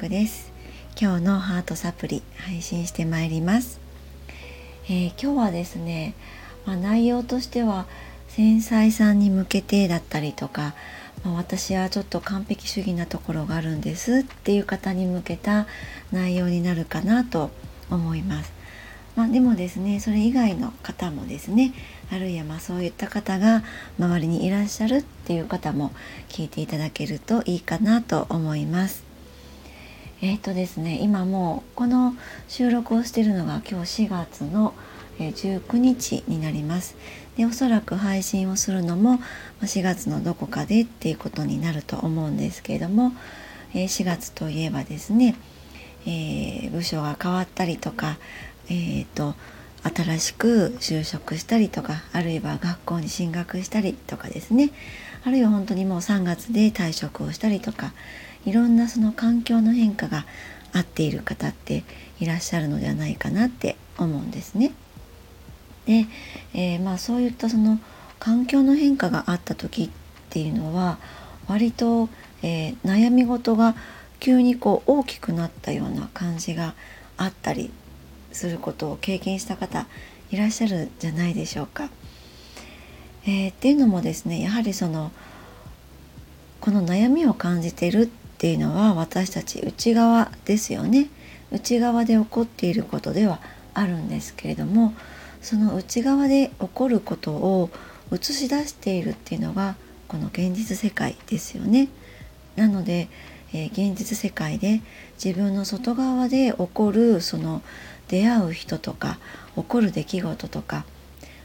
子です。今日のハートサプリ配信してまいります、えー、今日はですね、まあ、内容としては繊細さんに向けてだったりとか、まあ、私はちょっと完璧主義なところがあるんですっていう方に向けた内容になるかなと思います。まあ、でもですねそれ以外の方もですねあるいはまあそういった方が周りにいらっしゃるっていう方も聞いていただけるといいかなと思います。えっ、ー、とですね今もうこの収録をしてるのが今日4月の19日になります。でおそらく配信をするのも4月のどこかでっていうことになると思うんですけれども4月といえばですね、えー、部署が変わったりとかえーと、新しく就職したりとかあるいは学校に進学したりとかですねあるいは本当にもう3月で退職をしたりとかいろんなその環境の変化があっている方っていらっしゃるのではないかなって思うんですね。で、えー、まあそういったその環境の変化があった時っていうのは割と、えー、悩み事が急にこう大きくなったような感じがあったりすることを経験した方いらっしゃるんじゃないでしょうか。えー、っていうのもですねやはりそのこの悩みを感じてるっていうのは私たち内側ですよね内側で起こっていることではあるんですけれどもその内側で起こることを映し出しているっていうのがこの現実世界ですよね。なので、えー、現実世界で自分の外側で起こるその出会う人とか起こる出来事とか、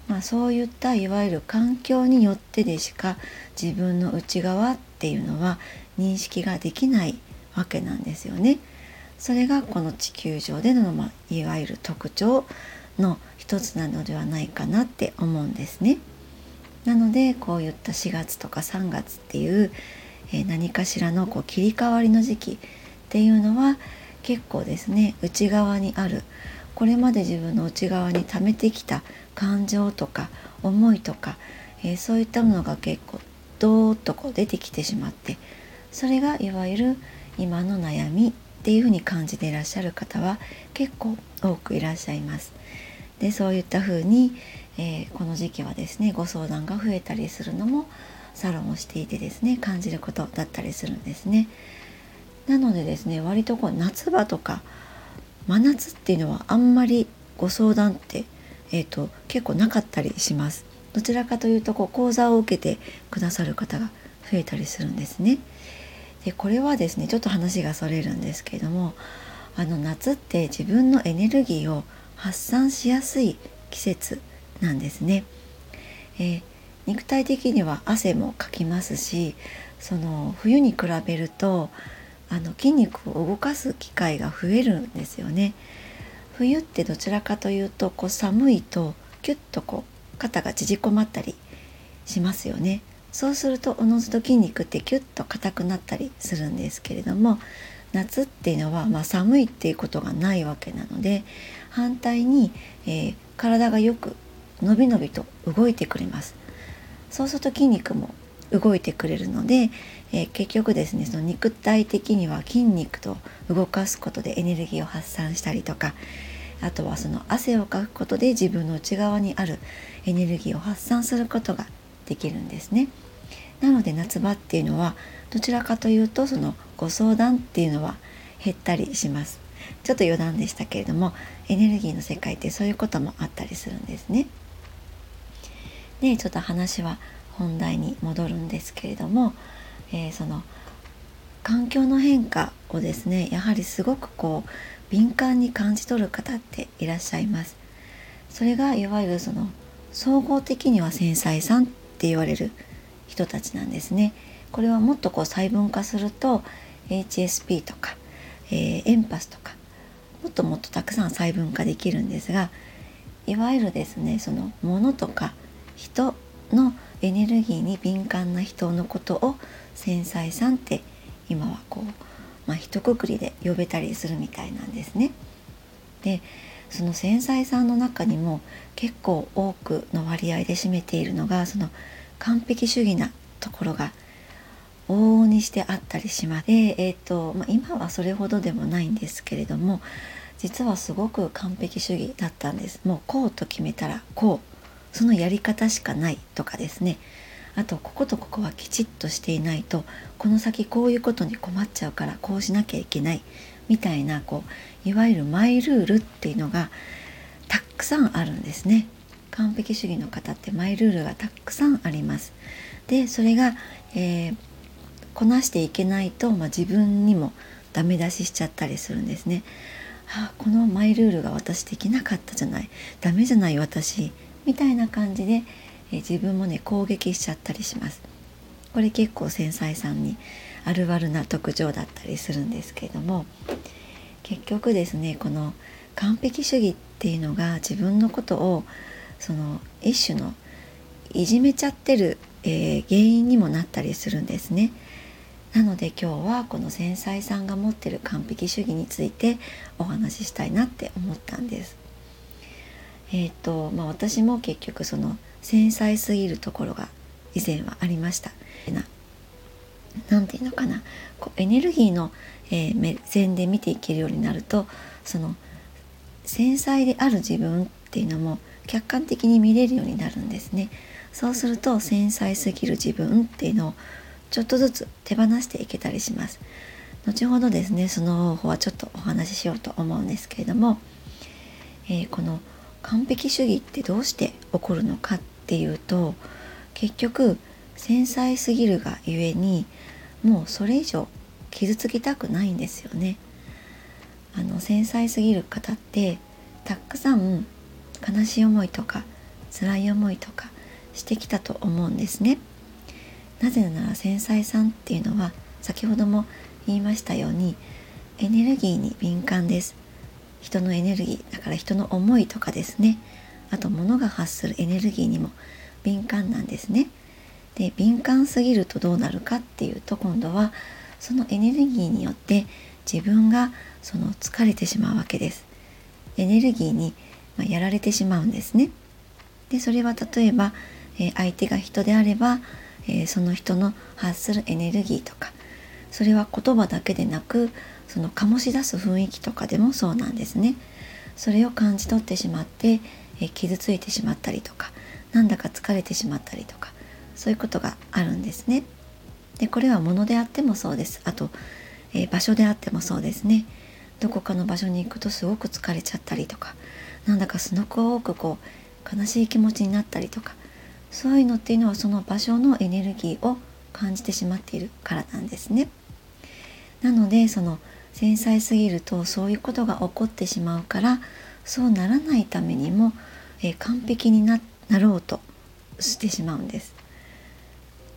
まあ、そういったいわゆる環境によってでしか自分の内側っていうのは認識ができないわけなんですよね。それがこの地球上での、まあ、いわゆる特徴の一つなのではないかなって思うんですね。なのでこういった4月とか3月っていう、えー、何かしらのこう切り替わりの時期っていうのは結構ですね内側にあるこれまで自分の内側に溜めてきた感情とか思いとか、えー、そういったものが結構ドーッとこう出てきてしまってそれがいわゆる今の悩みっていうふうに感じていらっしゃる方は結構多くいらっしゃいます。でそういったふうに、えー、この時期はですねご相談が増えたりするのもサロンをしていてですね感じることだったりするんですね。なのでですね割とこう夏場とか真夏っていうのはあんまりご相談って、えーと、結構なかったりします。どちらかというとこう講座を受けてくださる方が増えたりするんですね。でこれはですねちょっと話がそれるんですけれどもあの夏って自分のエネルギーを発散しやすい季節なんですね。えー、肉体的には汗もかきますしその冬に比べるとあの筋肉を動かす機会が増えるんですよね。冬ってどちらかというとこう寒いとキュッとこう肩が縮こまったりしますよね。そうするとおのずと筋肉ってキュッと硬くなったりするんですけれども夏っていうのは、まあ、寒いっていうことがないわけなので反対に、えー、体がよく伸び伸びと動いてくれます。そうすると筋肉も動いてくれるので、えー、結局ですねその肉体的には筋肉と動かすことでエネルギーを発散したりとかあとはその汗をかくことで自分の内側にあるエネルギーを発散することができるんですね。なので夏場っていうのはどちらかというとそのご相談っていうのは減ったりします。ちょっと余談でしたけれどもエネルギーの世界ってそういうこともあったりするんですね。でちょっと話は本題に戻るんですけれども、えー、その環境の変化をですねやはりすごくこう敏感に感じ取る方っていらっしゃいます。それがいわゆるその総合的には繊細さんって言われる人たちなんですね。これはもっとこう細分化すると HSP とか、えー、エンパスとかもっともっとたくさん細分化できるんですがいわゆるですねそのものとか人のエネルギーに敏感な人のことを繊細さんって今はこう、まあ、一括りで呼べたりするみたいなんですね。でその繊細さんの中にも結構多くの割合で占めているのがその完璧主義なところが往々にしてあったりしま。で、えーとまあ、今はそれほどでもないんですけれども実はすごく完璧主義だったんです。もうこうと決めたらこうそのやり方しかないとかですねあとこことここはきちっとしていないとこの先こういうことに困っちゃうからこうしなきゃいけないみたいなこういわゆるマイルールっていうのがたくさんあるんですね。完璧主義の方ってマイルールがたくさんあります。でそれが、えー、こなしていけないと、まあ、自分にもダメ出ししちゃったりするんですね。あこのマイルールが私できなかったじゃないダメじゃない私みたいな感じで、えー、自分もね攻撃しちゃったりします。これ結構繊細さんにあるあるな特徴だったりするんですけれども結局ですねこの完璧主義っていうのが自分のことをその一種のいじめちゃってる、えー、原因にもなったりするんですね。なので今日はこの繊細さんが持ってる完璧主義についてお話ししたいなって思ったんです。えっ、ー、とまあ私も結局その繊細すぎるところが以前はありました。何て言うのかなこうエネルギーの、えー、目線で見ていけるようになるとその繊細である自分っていうのも客観的に見れるようになるんですね。そうすると繊細すぎる自分っていうのをちょっとずつ手放していけたりします。後ほどですねその方法はちょっとお話ししようと思うんですけれども、えー、この完璧主義ってどうして起こるのかっていうと結局繊細すぎるがゆえにもうそれ以上傷つきたくないんですよね。あの繊細すぎる方ってたくさん悲しい思いとか辛い思いとかしてきたと思うんですね。なぜなら繊細さんっていうのは先ほども言いましたようにエネルギーに敏感です。人のエネルギーだから人の思いとかですねあと物が発するエネルギーにも敏感なんですね。で敏感すぎるとどうなるかっていうと今度はそのエネルギーによって自分がその疲れてしまうわけです。エネルギーにまやられてしまうんですね。でそれは例えば、え相手が人であれば、えその人の発するエネルギーとかそれは言葉だけでなくその醸し出す雰囲気とかでもそうなんですね。それを感じ取ってしまって、え傷ついてしまったりとかなんだか疲れてしまったりとかそういうことがあるんですね。でこれは物であってもそうです。あと、え、場所であってもそうですね。どこかの場所に行くとすごく疲れちゃったりとかなんだかすごくこう悲しい気持ちになったりとかそういうのっていうのはその場所のエネルギーを感じてしまっているからなんですね。なのでその繊細すぎるとそういうことが起こってしまうからそうならないためにも、えー、完璧になろうとしてしまうんです。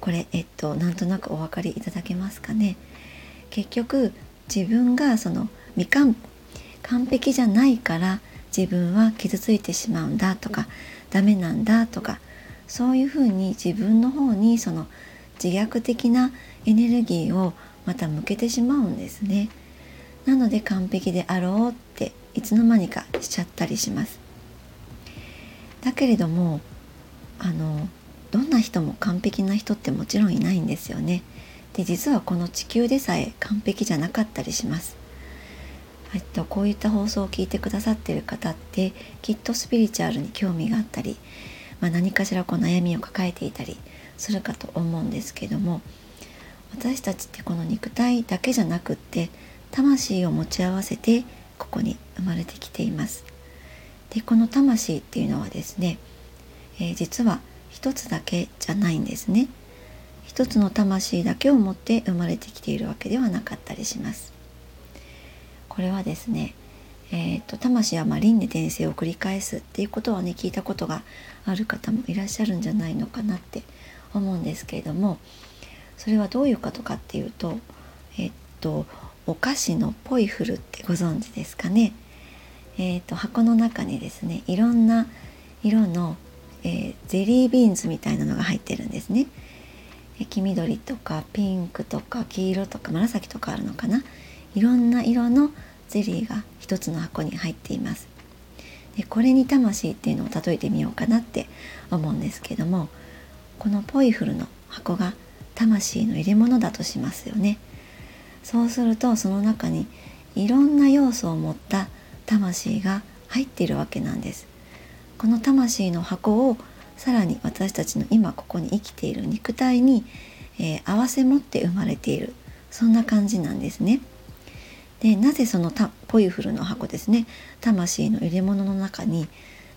これえっとなんとなくお分かりいただけますかね結局自分がその未完完璧じゃないから自分は傷ついてしまうんだとかダメなんだとかそういうふうに自分の方にその自虐的なエネルギーをまた向けてしまうんですね。なので完璧であろうっていつの間にかしちゃったりします。だけれどもあのどんな人も完璧な人ってもちろんいないんですよね。で実はこの地球でさえ完璧じゃなかったりします。えっと、こういった放送を聞いてくださっている方ってきっとスピリチュアルに興味があったり、まあ、何かしらこう悩みを抱えていたりするかと思うんですけども私たちってこの肉体だけじゃなくって魂を持ち合わせてここに生まれてきています。でこの魂っていうのはですね、えー、実は一つだけじゃないんですね一つの魂だけを持って生まれてきているわけではなかったりしますこれはですねえーと、魂はま輪廻転生を繰り返すっていうことはね聞いたことがある方もいらっしゃるんじゃないのかなって思うんですけれどもそれはどういうことかっていうとえっ、ー、とお菓子のポイフルってご存知ですかね？えーと箱の中にですねいろんな色のえー、ゼリービーンズみたいなのが入ってるんですね。え黄緑とかピンクとか黄色とか紫とかあるのかな？いろんな色のゼリーが一つの箱に入っています。でこれに魂っていうのを例えてみようかなって思うんですけどもこのポイフルの箱が魂の入れ物だとしますよねそうするとその中にいろんな要素を持った魂が入っているわけなんですこの魂の箱をさらに私たちの今ここに生きている肉体に、えー、合わせ持って生まれているそんな感じなんですね。でなぜそのたポイフルの箱ですね魂の入れ物の中に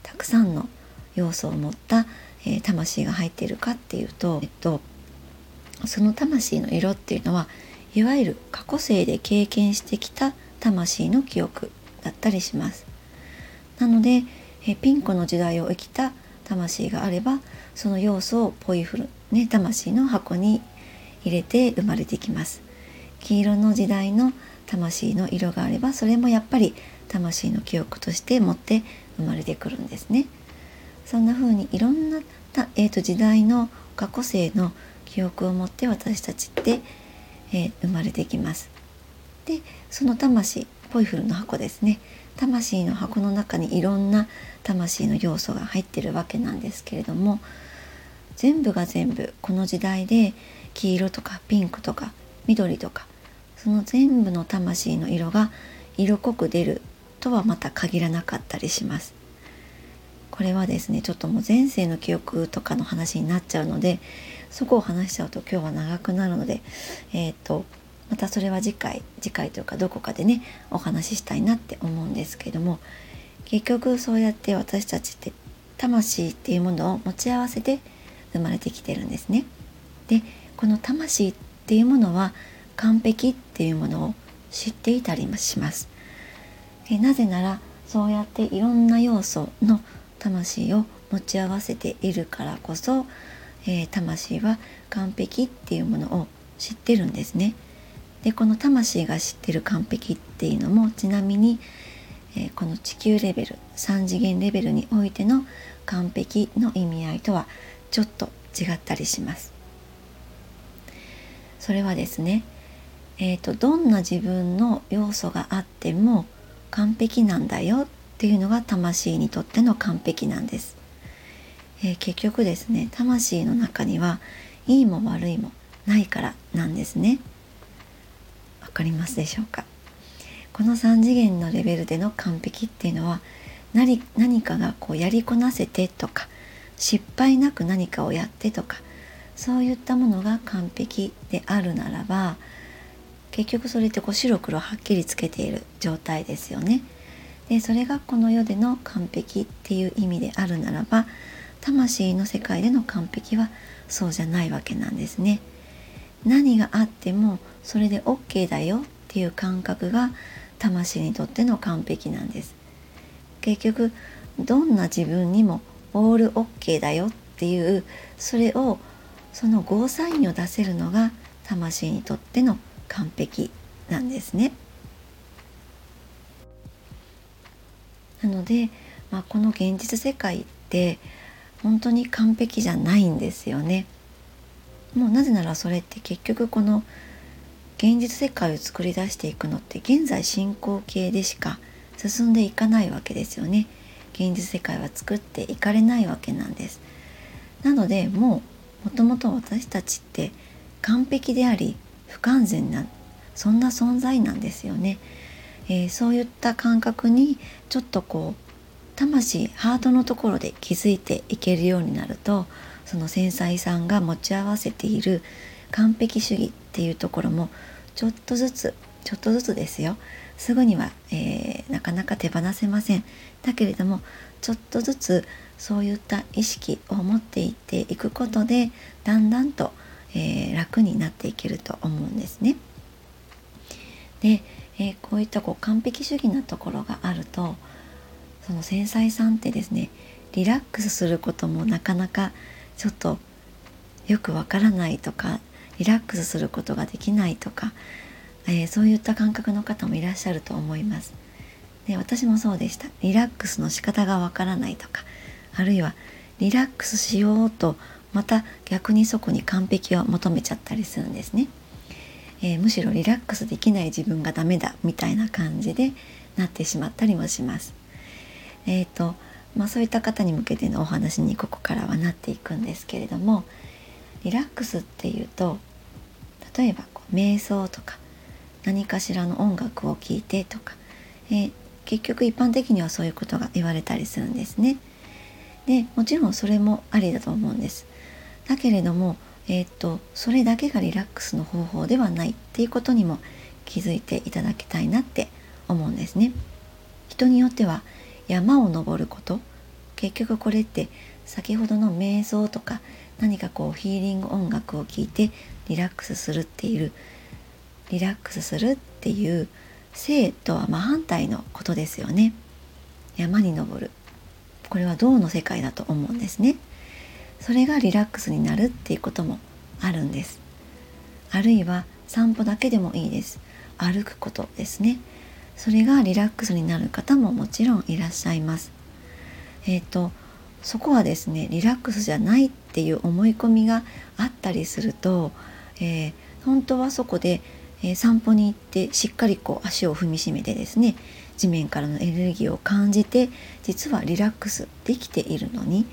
たくさんの要素を持った、えー、魂が入っているかっていうと、えっと、その魂の色っていうのはいわゆる過去世で経験してきた魂の記憶だったりします。なのでえピンクの時代を生きた魂があればその要素をポイフル、ね、魂の箱に入れて生まれてきます。黄色の時代の魂の色があればそれもやっぱり魂の記憶として持って生まれてくるんですね。そんな風にいろんなえーと、時代の過去世の記憶を持って私たちって、えー、生まれてきます。でその魂ポイフルの箱ですね魂の箱の中にいろんな魂の要素が入ってるわけなんですけれども全部が全部この時代で黄色とかピンクとか緑とかその全部の魂の色が色濃く出るとはまた限らなかったりします。これはですねちょっともう前世の記憶とかの話になっちゃうのでそこを話しちゃうと今日は長くなるのでえっ、とまたそれは次回次回というかどこかでねお話ししたいなって思うんですけども結局そうやって私たちって魂っていうものを持ち合わせて生まれてきてるんですね。でこの魂っていうものは完璧っていうものを知っていたりもします。えなぜならそうやっていろんな要素の魂を持ち合わせているからこそ、えー、魂は完璧っていうものを知ってるんですね。でこの魂が知ってる完璧っていうのもちなみに、えー、この地球レベル3次元レベルにおいての完璧の意味合いとはちょっと違ったりします。それはですね、えーと、どんな自分の要素があっても完璧なんだよっていうのが魂にとっての完璧なんです。えー、結局ですね魂の中にはいいも悪いもないからなんですね。わかりますでしょうか？この3次元のレベルでの完璧っていうのは何何かがこうやりこなせてとか失敗なく何かをやってとかそういったものが完璧であるならば結局それってこう白黒はっきりつけている状態ですよね。でそれがこの世での完璧っていう意味であるならば魂の世界での完璧はそうじゃないわけなんですね。何があってもそれで OK だよっていう感覚が魂にとっての完璧なんです結局どんな自分にもオール OK だよっていうそれをそのゴーサインを出せるのが魂にとっての完璧なんですね。なので、まあ、この現実世界って本当に完璧じゃないんですよね。もうなぜならそれって結局この現実世界を作り出していくのって現在進行形でしか進んでいかないわけですよね。現実世界は作っていかれないわけなんです。なのでもうもともと私たちって完璧であり不完全なそんな存在なんですよね。えー、そういった感覚にちょっとこう魂ハートのところで気づいていけるようになるとその繊細さんが持ち合わせている完璧主義っていうところもちょっとずつちょっとずつですよすぐには、えー、なかなか手放せませんだけれどもちょっとずつそういった意識を持っていっていくことでだんだんと、えー、楽になっていけると思うんですね。で、えー、こういったこう完璧主義なところがあるとその繊細さんってですねリラックスすることもなかなかちょっとよくわからないとかリラックスすることができないとか、えー、そういった感覚の方もいらっしゃると思います。で私もそうでしたリラックスの仕方がわからないとかあるいはリラックスしようとまた逆にそこに完璧を求めちゃったりするんですね、えー、むしろリラックスできない自分がダメだみたいな感じでなってしまったりもしますえっ、ー、とまあ、そういった方に向けてのお話にここからはなっていくんですけれどもリラックスっていうと例えばこう瞑想とか何かしらの音楽を聴いてとか、えー、結局一般的にはそういうことが言われたりするんですね。でもちろんそれもありだと思うんです。だけれども、えー、っとそれだけがリラックスの方法ではないっていうことにも気づいていただきたいなって思うんですね。人によっては山を登ること結局これって先ほどの瞑想とか何かこうヒーリング音楽を聴いてリラックスするっていうリラックスするっていう性とは真反対のことですよね。山に登る。これは銅の世界だと思うんですね。それがリラックスになるっていうこともあるんです。あるいは散歩だけでもいいです。歩くことですね。それがリラックスになる方ももちろんいらっしゃいます。えっ、ー、とそこはですねリラックスじゃないっていう思い込みがあったりすると、えー、本当はそこでえー、散歩に行ってしっかりこう足を踏みしめてですね地面からのエネルギーを感じて実はリラックスできているのに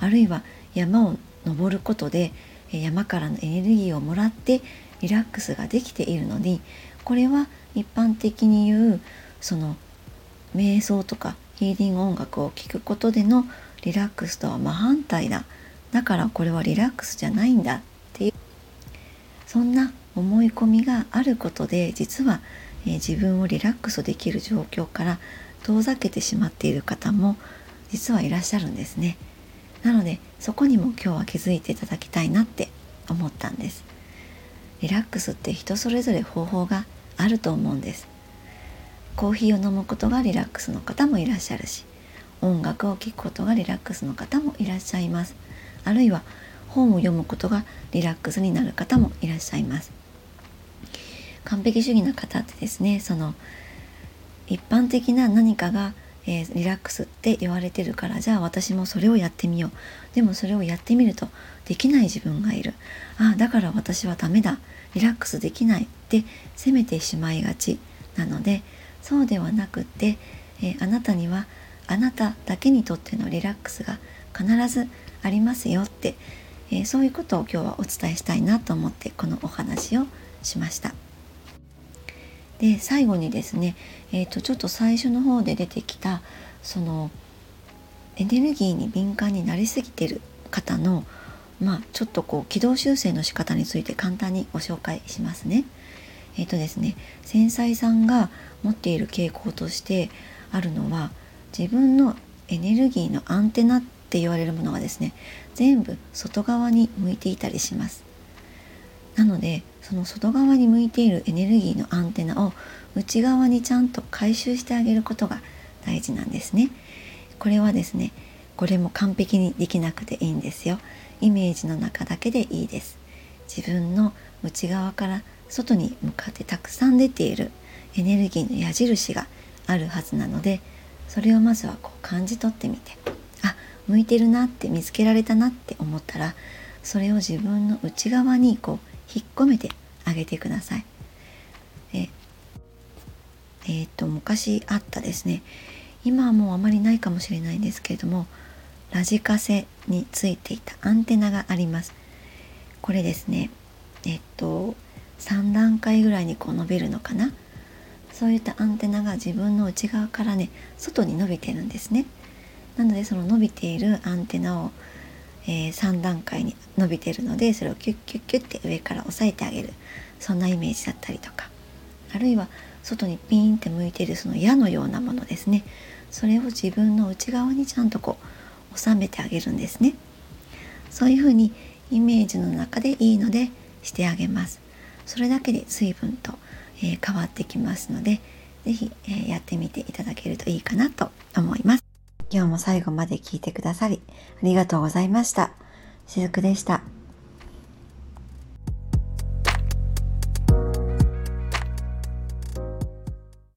あるいは山を登ることで山からのエネルギーをもらってリラックスができているのにこれは一般的に言うその瞑想とかヒーリング音楽を聴くことでのリラックスとは真反対だだからこれはリラックスじゃないんだっていうそんな思い込みがあることで実は、えー、自分をリラックスできる状況から遠ざけてしまっている方も実はいらっしゃるんですね。なのでそこにも今日は気づいていただきたいなって思ったんです。リラックスって人それぞれ方法があると思うんです。コーヒーを飲むことがリラックスの方もいらっしゃるし音楽を聴くことがリラックスの方もいらっしゃいますあるいは本を読むことがリラックスになる方もいらっしゃいます完璧主義な方ってですねその一般的な何かが、えー、リラックスって言われてるからじゃあ私もそれをやってみよう。でもそれをやってみるとできない自分がいる。ああだから私はダメだ。リラックスできないって責めてしまいがちなのでそうではなくって、えー、あなたにはあなただけにとってのリラックスが必ずありますよって、えー、そういうことを今日はお伝えしたいなと思ってこのお話をしました。で最後にですね、えーと、ちょっと最初の方で出てきたそのエネルギーに敏感になりすぎてる方のまあちょっとこう軌道修正の仕方について簡単にご紹介しますね。えっ、ー、とですね繊細さんが持っている傾向としてあるのは自分のエネルギーのアンテナって言われるものがですね全部外側に向いていたりします。なのでその外側に向いているエネルギーのアンテナを内側にちゃんと回収してあげることが大事なんですね。これはですねこれも完璧にできなくていいんですよ。イメージの中だけでいいです。自分の内側から外に向かってたくさん出ているエネルギーの矢印があるはずなのでそれをまずはこう感じ取ってみてあ向いてるなって見つけられたなって思ったらそれを自分の内側にこう引っ込めてあげてください。ええー、っと昔あったですね今はもうあまりないかもしれないんですけれどもラジカセについていたアンテナがあります。これですねえっと3段階ぐらいにこう伸びるのかなそういったアンテナが自分の内側からね外に伸びてるんですね。なのでその伸びているアンテナをえー、3段階に伸びてるのでそれをキュッキュッキュッて上から押さえてあげる。そんなイメージだったりとか。あるいは外にピーンって向いてるその矢のようなものですね。それを自分の内側にちゃんとこう収めてあげるんですね。そういうふうにイメージの中でいいのでしてあげます。それだけで水分と、えー、変わってきますので是非、えー、やってみていただけるといいかなと思います。今日も最後まで聞いてくださりありがとうございました。しずくでした。